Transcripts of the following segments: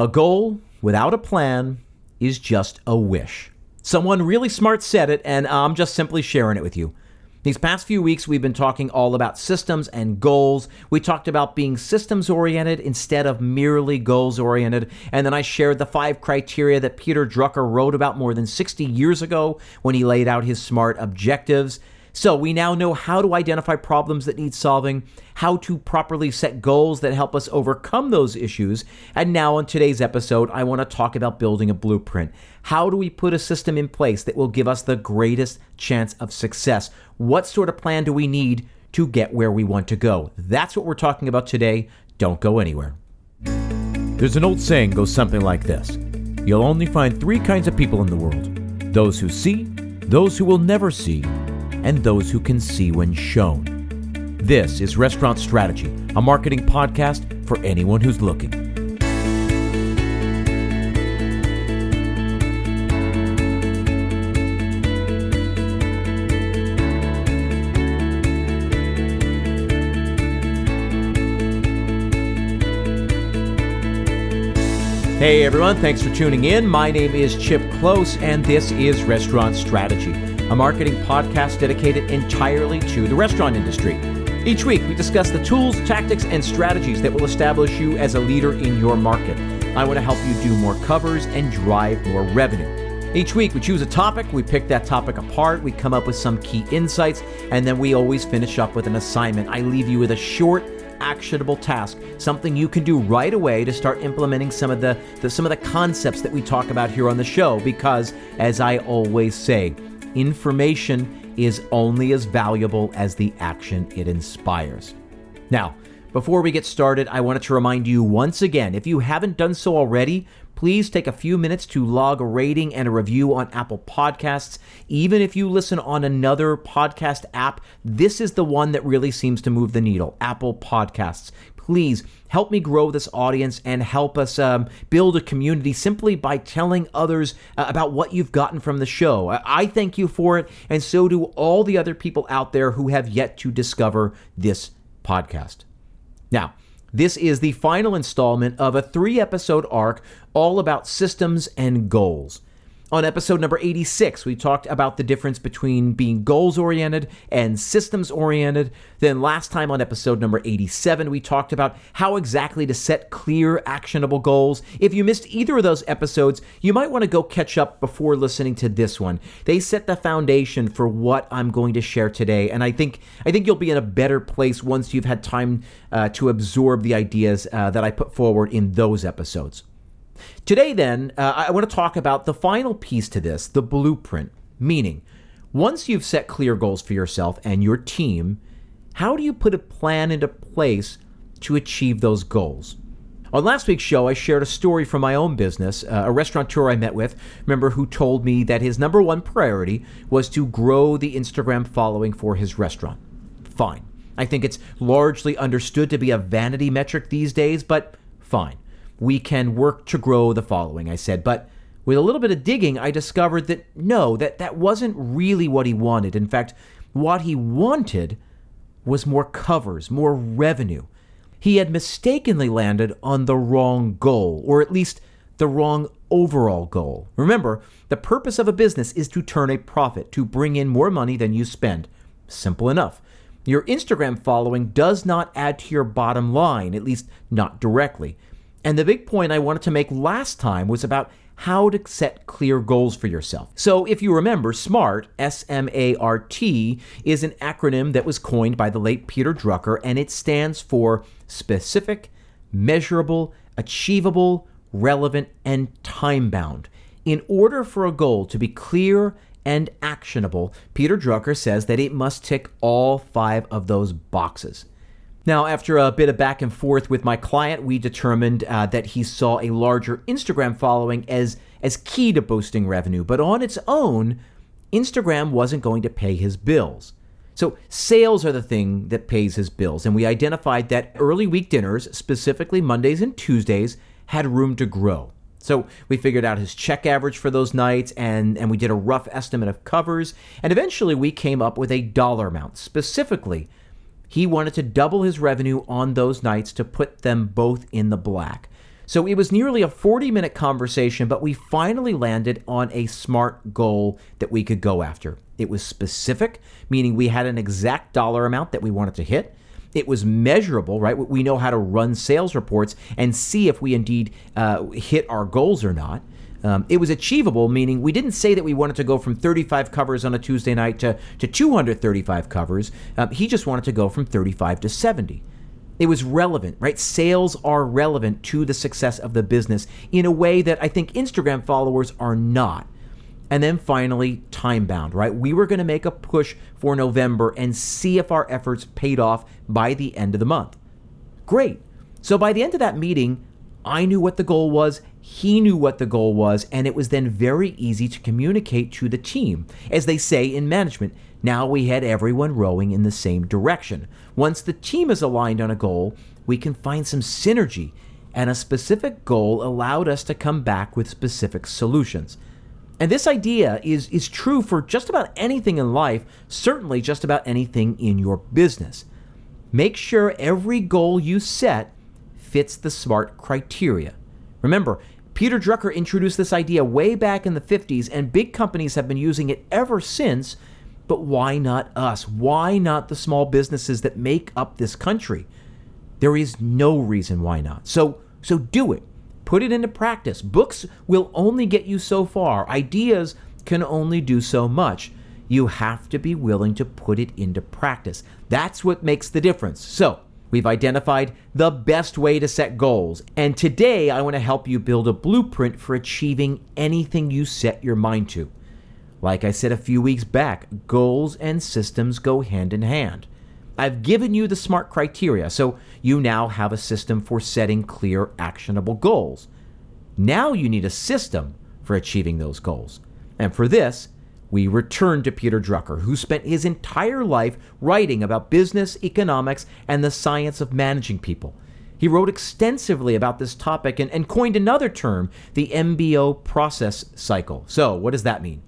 A goal without a plan is just a wish. Someone really smart said it, and I'm just simply sharing it with you. These past few weeks, we've been talking all about systems and goals. We talked about being systems oriented instead of merely goals oriented. And then I shared the five criteria that Peter Drucker wrote about more than 60 years ago when he laid out his SMART objectives. So we now know how to identify problems that need solving, how to properly set goals that help us overcome those issues. And now, on today's episode, I want to talk about building a blueprint. How do we put a system in place that will give us the greatest chance of success? What sort of plan do we need to get where we want to go? That's what we're talking about today. Don't go anywhere. There's an old saying goes something like this You'll only find three kinds of people in the world those who see, those who will never see, and those who can see when shown. This is Restaurant Strategy, a marketing podcast for anyone who's looking. Hey everyone, thanks for tuning in. My name is Chip Klose, and this is Restaurant Strategy a marketing podcast dedicated entirely to the restaurant industry. Each week, we discuss the tools, tactics, and strategies that will establish you as a leader in your market. I want to help you do more covers and drive more revenue. Each week, we choose a topic, we pick that topic apart, we come up with some key insights, and then we always finish up with an assignment. I leave you with a short, actionable task, something you can do right away to start implementing some of the, the some of the concepts that we talk about here on the show because as I always say, information is only as valuable as the action it inspires. Now, before we get started, I wanted to remind you once again if you haven't done so already, please take a few minutes to log a rating and a review on Apple Podcasts. Even if you listen on another podcast app, this is the one that really seems to move the needle Apple Podcasts. Please help me grow this audience and help us um, build a community simply by telling others uh, about what you've gotten from the show. I thank you for it, and so do all the other people out there who have yet to discover this podcast. Now, this is the final installment of a three episode arc all about systems and goals. On episode number 86, we talked about the difference between being goals oriented and systems oriented. Then, last time on episode number 87, we talked about how exactly to set clear, actionable goals. If you missed either of those episodes, you might want to go catch up before listening to this one. They set the foundation for what I'm going to share today, and I think I think you'll be in a better place once you've had time uh, to absorb the ideas uh, that I put forward in those episodes. Today, then, uh, I want to talk about the final piece to this the blueprint. Meaning, once you've set clear goals for yourself and your team, how do you put a plan into place to achieve those goals? On last week's show, I shared a story from my own business, uh, a restaurateur I met with, remember, who told me that his number one priority was to grow the Instagram following for his restaurant. Fine. I think it's largely understood to be a vanity metric these days, but fine we can work to grow the following, I said. But with a little bit of digging, I discovered that no, that, that wasn't really what he wanted. In fact, what he wanted was more covers, more revenue. He had mistakenly landed on the wrong goal, or at least the wrong overall goal. Remember, the purpose of a business is to turn a profit, to bring in more money than you spend. Simple enough. Your Instagram following does not add to your bottom line, at least not directly. And the big point I wanted to make last time was about how to set clear goals for yourself. So, if you remember, SMART, S M A R T, is an acronym that was coined by the late Peter Drucker, and it stands for specific, measurable, achievable, relevant, and time bound. In order for a goal to be clear and actionable, Peter Drucker says that it must tick all five of those boxes. Now, after a bit of back and forth with my client, we determined uh, that he saw a larger Instagram following as, as key to boosting revenue, but on its own, Instagram wasn't going to pay his bills. So, sales are the thing that pays his bills, and we identified that early week dinners, specifically Mondays and Tuesdays, had room to grow. So we figured out his check average for those nights and, and we did a rough estimate of covers. And eventually we came up with a dollar amount, specifically he wanted to double his revenue on those nights to put them both in the black. So it was nearly a 40 minute conversation, but we finally landed on a smart goal that we could go after. It was specific, meaning we had an exact dollar amount that we wanted to hit. It was measurable, right? We know how to run sales reports and see if we indeed uh, hit our goals or not. Um, it was achievable, meaning we didn't say that we wanted to go from 35 covers on a Tuesday night to, to 235 covers. Um, he just wanted to go from 35 to 70. It was relevant, right? Sales are relevant to the success of the business in a way that I think Instagram followers are not. And then finally, time bound, right? We were going to make a push for November and see if our efforts paid off by the end of the month. Great. So by the end of that meeting, I knew what the goal was, he knew what the goal was, and it was then very easy to communicate to the team. As they say in management, now we had everyone rowing in the same direction. Once the team is aligned on a goal, we can find some synergy, and a specific goal allowed us to come back with specific solutions. And this idea is, is true for just about anything in life, certainly just about anything in your business. Make sure every goal you set fits the SMART criteria. Remember, Peter Drucker introduced this idea way back in the 50s, and big companies have been using it ever since. But why not us? Why not the small businesses that make up this country? There is no reason why not. So, so do it. Put it into practice. Books will only get you so far, ideas can only do so much. You have to be willing to put it into practice. That's what makes the difference. So, We've identified the best way to set goals. And today, I want to help you build a blueprint for achieving anything you set your mind to. Like I said a few weeks back, goals and systems go hand in hand. I've given you the SMART criteria, so you now have a system for setting clear, actionable goals. Now you need a system for achieving those goals. And for this, we return to Peter Drucker, who spent his entire life writing about business, economics, and the science of managing people. He wrote extensively about this topic and, and coined another term, the MBO process cycle. So, what does that mean?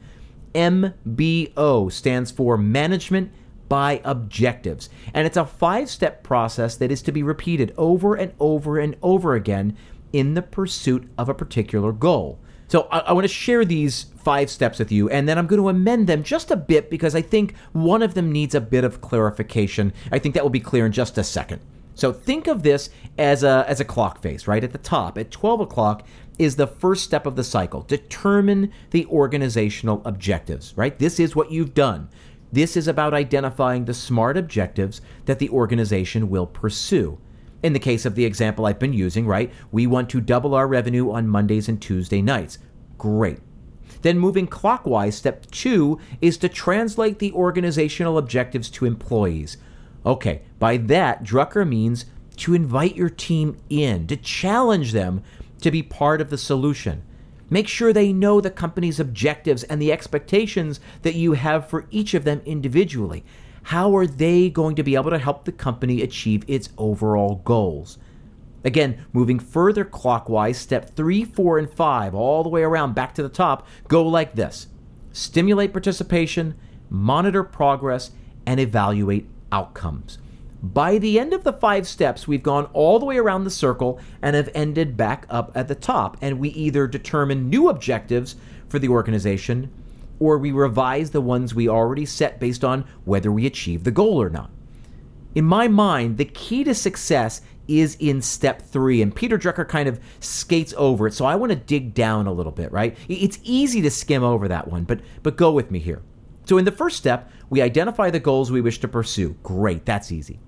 MBO stands for Management by objectives. And it's a five step process that is to be repeated over and over and over again in the pursuit of a particular goal. So I, I want to share these five steps with you, and then I'm going to amend them just a bit because I think one of them needs a bit of clarification. I think that will be clear in just a second. So think of this as a as a clock face, right? At the top, at 12 o'clock is the first step of the cycle. Determine the organizational objectives, right? This is what you've done. This is about identifying the smart objectives that the organization will pursue. In the case of the example I've been using, right, we want to double our revenue on Mondays and Tuesday nights. Great. Then moving clockwise, step two is to translate the organizational objectives to employees. Okay, by that, Drucker means to invite your team in, to challenge them to be part of the solution. Make sure they know the company's objectives and the expectations that you have for each of them individually. How are they going to be able to help the company achieve its overall goals? Again, moving further clockwise, step three, four, and five, all the way around back to the top, go like this stimulate participation, monitor progress, and evaluate outcomes. By the end of the five steps, we've gone all the way around the circle and have ended back up at the top. And we either determine new objectives for the organization or we revise the ones we already set based on whether we achieve the goal or not. In my mind, the key to success is in step three, and Peter Drucker kind of skates over it. So I want to dig down a little bit, right? It's easy to skim over that one, but but go with me here. So in the first step, we identify the goals we wish to pursue. Great, that's easy.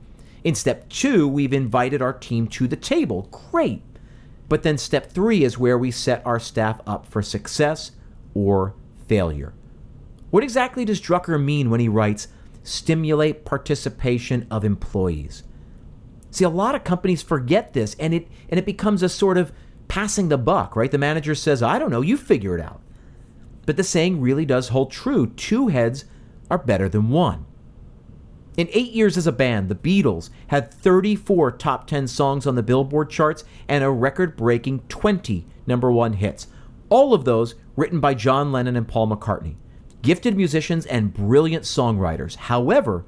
In step two, we've invited our team to the table. Great. But then step three is where we set our staff up for success or failure. What exactly does Drucker mean when he writes, stimulate participation of employees? See, a lot of companies forget this and it, and it becomes a sort of passing the buck, right? The manager says, I don't know, you figure it out. But the saying really does hold true two heads are better than one. In eight years as a band, the Beatles had 34 top 10 songs on the Billboard charts and a record breaking 20 number one hits. All of those written by John Lennon and Paul McCartney. Gifted musicians and brilliant songwriters. However,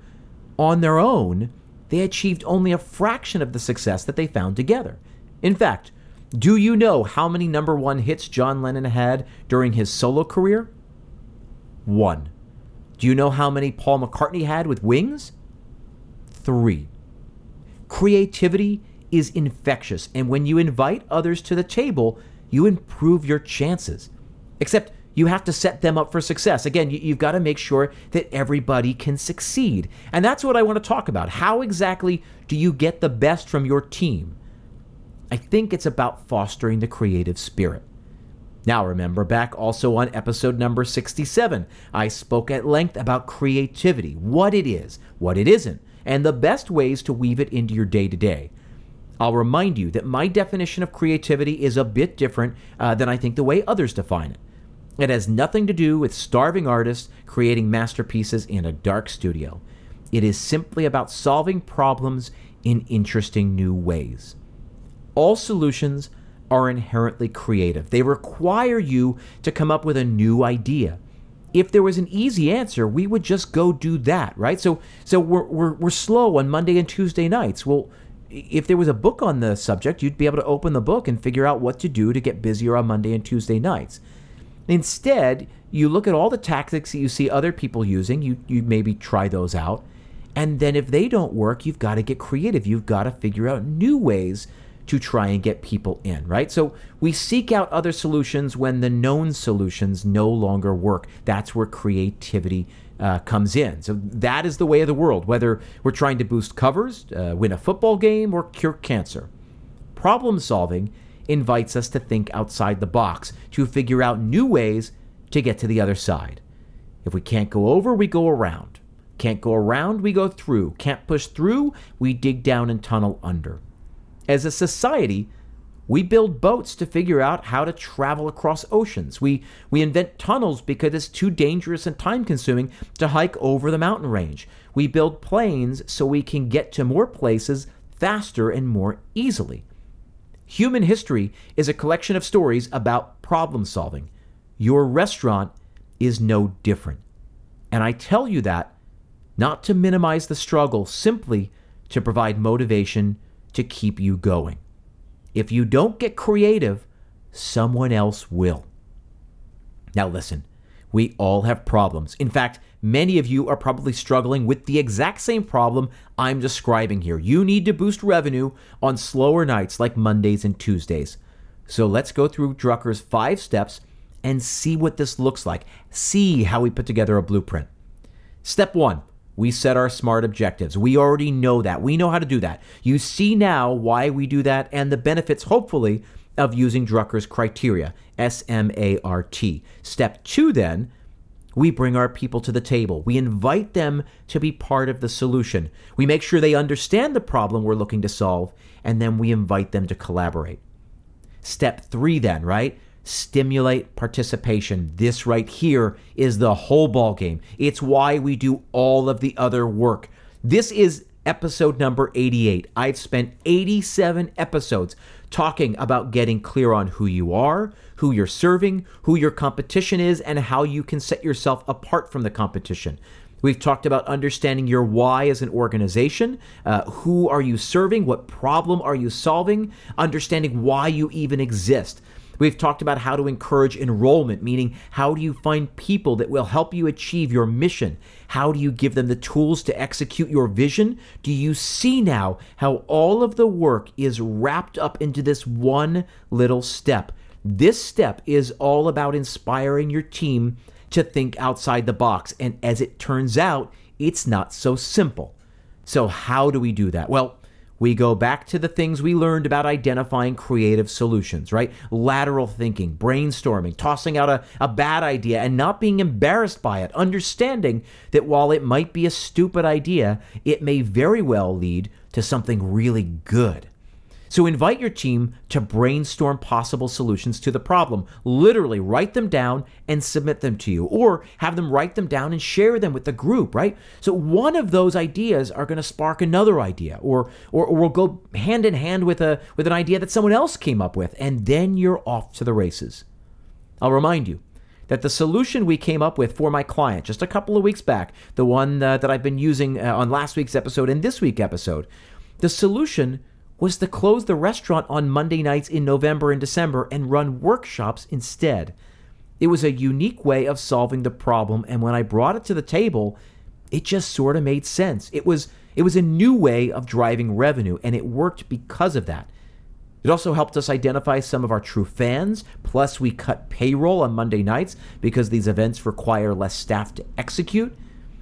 on their own, they achieved only a fraction of the success that they found together. In fact, Do you know how many number one hits John Lennon had during his solo career? One. Do you know how many Paul McCartney had with Wings? Three. Creativity is infectious, and when you invite others to the table, you improve your chances. Except you have to set them up for success. Again, you, have got to make sure that everybody can succeed. And that's what I want to talk about. How exactly do you get the best from your team? I think it's about fostering the creative spirit. Now, remember back also on episode number 67, I spoke at length about creativity, what it is, what it isn't, and the best ways to weave it into your day to day. I'll remind you that my definition of creativity is a bit different uh, than I think the way others define it. It has nothing to do with starving artists creating masterpieces in a dark studio. It is simply about solving problems in interesting new ways. All solutions are inherently creative. They require you to come up with a new idea. If there was an easy answer, we would just go do that, right? So so we're, we're, we're slow on Monday and Tuesday nights. Well, if there was a book on the subject, you'd be able to open the book and figure out what to do to get busier on Monday and Tuesday nights. Instead, you look at all the tactics that you see other people using, you, you maybe try those out. And then if they don't work, you've got to get creative. You've got to figure out new ways to try and get people in, right? So we seek out other solutions when the known solutions no longer work. That's where creativity uh, comes in. So that is the way of the world, whether we're trying to boost covers, uh, win a football game, or cure cancer. Problem solving invites us to think outside the box, to figure out new ways to get to the other side. If we can't go over, we go around. Can't go around, we go through. Can't push through, we dig down and tunnel under. As a society, we build boats to figure out how to travel across oceans. We, we invent tunnels because it's too dangerous and time consuming to hike over the mountain range. We build planes so we can get to more places faster and more easily. Human history is a collection of stories about problem solving. Your restaurant is no different. And I tell you that not to minimize the struggle, simply to provide motivation to keep you going. If you don't get creative, someone else will. Now, listen, we all have problems. In fact, many of you are probably struggling with the exact same problem I'm describing here. You need to boost revenue on slower nights like Mondays and Tuesdays. So let's go through Drucker's five steps and see what this looks like. See how we put together a blueprint. Step one we set our SMART objectives. We already know that. We know how to do that. You see now why we do that and the benefits, hopefully, of using Drucker's criteria, S M A R T. Step two, then, we bring our people to the table. We invite them to be part of the solution. We make sure they understand the problem we're looking to solve, and then we invite them to collaborate. Step three, then, right? stimulate participation. This right here is the whole ball game. It's why we do all of the other work. This is episode number 88. I've spent 87 episodes talking about getting clear on who you are, who you're serving, who your competition is, and how you can set yourself apart from the competition. We've talked about understanding your why as an organization. Uh, who are you serving? What problem are you solving? Understanding why you even exist. We've talked about how to encourage enrollment, meaning how do you find people that will help you achieve your mission? How do you give them the tools to execute your vision? Do you see now how all of the work is wrapped up into this one little step? This step is all about inspiring your team to think outside the box. And as it turns out, it's not so simple. So, how do we do that? Well, we go back to the things we learned about identifying creative solutions, right? Lateral thinking, brainstorming, tossing out a, a bad idea and not being embarrassed by it, understanding that while it might be a stupid idea, it may very well lead to something really good. So invite your team to brainstorm possible solutions to the problem. Literally write them down and submit them to you, or have them write them down and share them with the group, right? So one of those ideas are going to spark another idea, or, or or will go hand in hand with a with an idea that someone else came up with, and then you're off to the races. I'll remind you that the solution we came up with for my client just a couple of weeks back, the one uh, that I've been using uh, on last week's episode and this week's episode, the solution was to close the restaurant on Monday nights in November and December and run workshops instead. It was a unique way of solving the problem, and when I brought it to the table, it just sort of made sense. It was it was a new way of driving revenue, and it worked because of that. It also helped us identify some of our true fans. Plus, we cut payroll on Monday nights because these events require less staff to execute.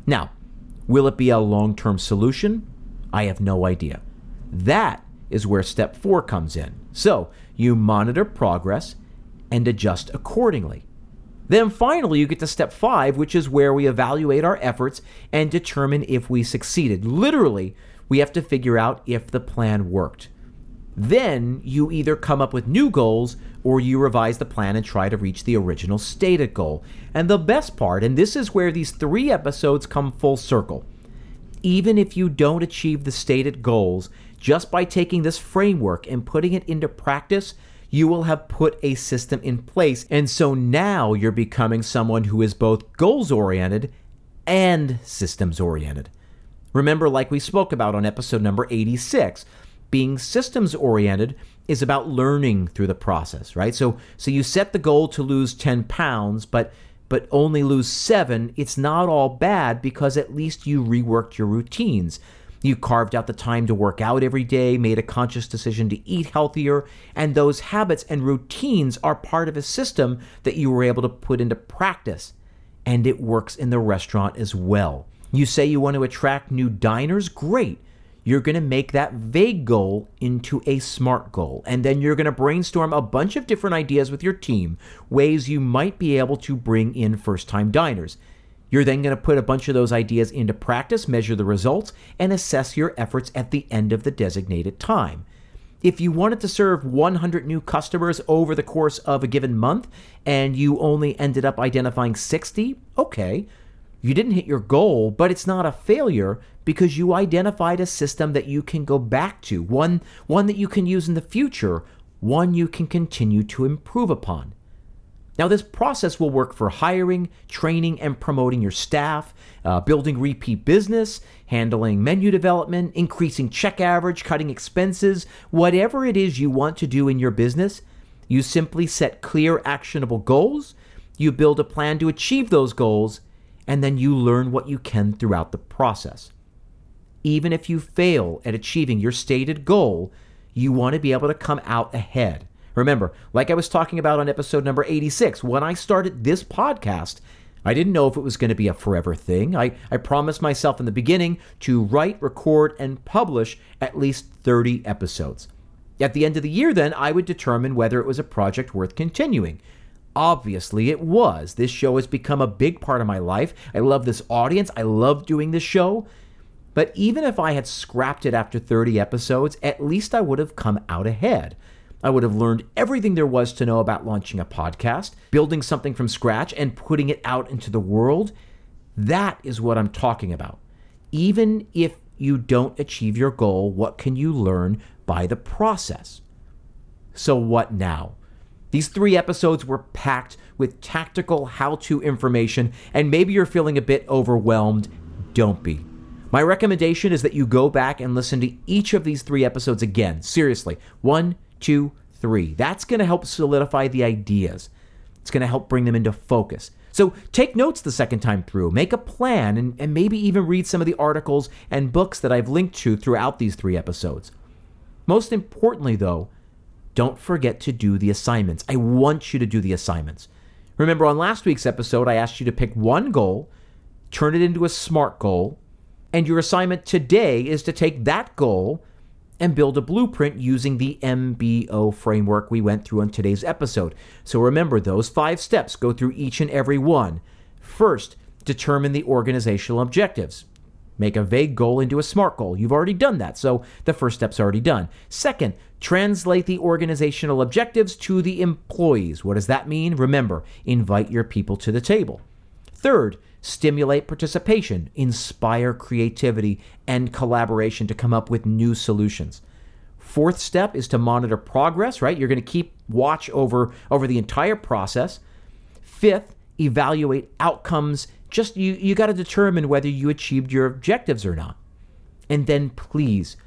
Now, will it be a long term solution? I have no idea. That is where step four comes in. So, you monitor progress and adjust accordingly. Then finally, you get to step five, which is where we evaluate our efforts and determine if we succeeded. Literally, we have to figure out if the plan worked. Then you either come up with new goals or you revise the plan and try to reach the original stated goal. And the best part, and this is where these three episodes come full circle, even if you don't achieve the stated goals, just by taking this framework and putting it into practice, you will have put a system in place. And so now you're becoming someone who is both goals oriented and systems oriented. Remember, like we spoke about on episode number 86, being systems oriented is about learning through the process, right? So so you set the goal to lose 10 pounds, but but only lose 7, it's not all bad because at least you reworked your routines. You carved out the time to work out every day, made a conscious decision to eat healthier, and those habits and routines are part of a system that you were able to put into practice. And it works in the restaurant as well. You say you want to attract new diners? Great. You're going to make that vague goal into a smart goal. And then you're going to brainstorm a bunch of different ideas with your team, ways you might be able to bring in first time diners. You're then going to put a bunch of those ideas into practice, measure the results, and assess your efforts at the end of the designated time. If you wanted to serve 100 new customers over the course of a given month and you only ended up identifying 60, okay. You didn't hit your goal, but it's not a failure because you identified a system that you can go back to, one, one that you can use in the future, one you can continue to improve upon. Now, this process will work for hiring, training, and promoting your staff, uh, building repeat business, handling menu development, increasing check average, cutting expenses, whatever it is you want to do in your business. You simply set clear, actionable goals, you build a plan to achieve those goals, and then you learn what you can throughout the process. Even if you fail at achieving your stated goal, you want to be able to come out ahead. Remember, like I was talking about on episode number 86, when I started this podcast, I didn't know if it was going to be a forever thing. I, I promised myself in the beginning to write, record, and publish at least 30 episodes. At the end of the year, then, I would determine whether it was a project worth continuing. Obviously, it was. This show has become a big part of my life. I love this audience. I love doing this show. But even if I had scrapped it after 30 episodes, at least I would have come out ahead. I would have learned everything there was to know about launching a podcast, building something from scratch, and putting it out into the world. That is what I'm talking about. Even if you don't achieve your goal, what can you learn by the process? So, what now? These three episodes were packed with tactical how to information, and maybe you're feeling a bit overwhelmed. Don't be. My recommendation is that you go back and listen to each of these three episodes again. Seriously. One, two, three. That's going to help solidify the ideas. It's going to help bring them into focus. So take notes the second time through, make a plan, and, and maybe even read some of the articles and books that I've linked to throughout these three episodes. Most importantly, though, don't forget to do the assignments. I want you to do the assignments. Remember, on last week's episode, I asked you to pick one goal, turn it into a SMART goal, and your assignment today is to take that goal and build a blueprint using the MBO framework we went through in today's episode. So remember those five steps, go through each and every one. First, determine the organizational objectives. Make a vague goal into a SMART goal. You've already done that, so the first step's already done. Second, translate the organizational objectives to the employees. What does that mean? Remember, invite your people to the table. Third, stimulate participation, inspire creativity and collaboration to come up with new solutions. Fourth step is to monitor progress, right? You're going to keep watch over over the entire process. Fifth, evaluate outcomes. Just you you got to determine whether you achieved your objectives or not. And then please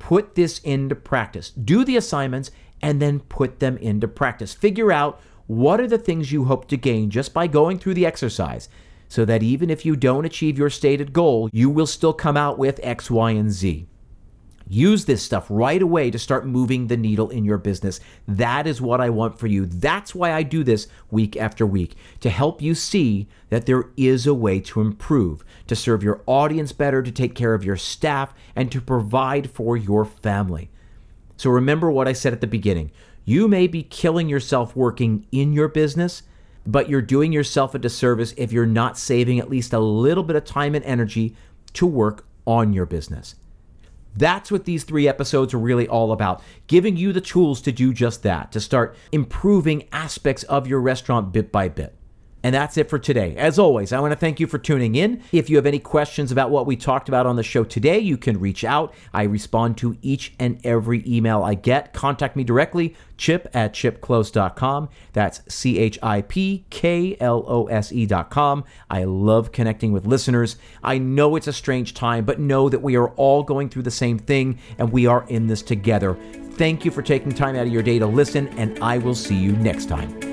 put this into practice. Do the assignments and then put them into practice. Figure out what are the things you hope to gain just by going through the exercise so that even if you don't achieve your stated goal, you will still come out with X, Y, and Z. Use this stuff right away to start moving the needle in your business. That is what I want for you. That's why I do this week after week to help you see that there is a way to improve, to serve your audience better, to take care of your staff, and to provide for your family. So remember what I said at the beginning. You may be killing yourself working in your business, but you're doing yourself a disservice if you're not saving at least a little bit of time and energy to work on your business. That's what these three episodes are really all about giving you the tools to do just that, to start improving aspects of your restaurant bit by bit. And that's it for today. As always, I want to thank you for tuning in. If you have any questions about what we talked about on the show today, you can reach out. I respond to each and every email I get. Contact me directly, chip at chipklose.com. That's C H I P K L O S E.com. I love connecting with listeners. I know it's a strange time, but know that we are all going through the same thing and we are in this together. Thank you for taking time out of your day to listen, and I will see you next time.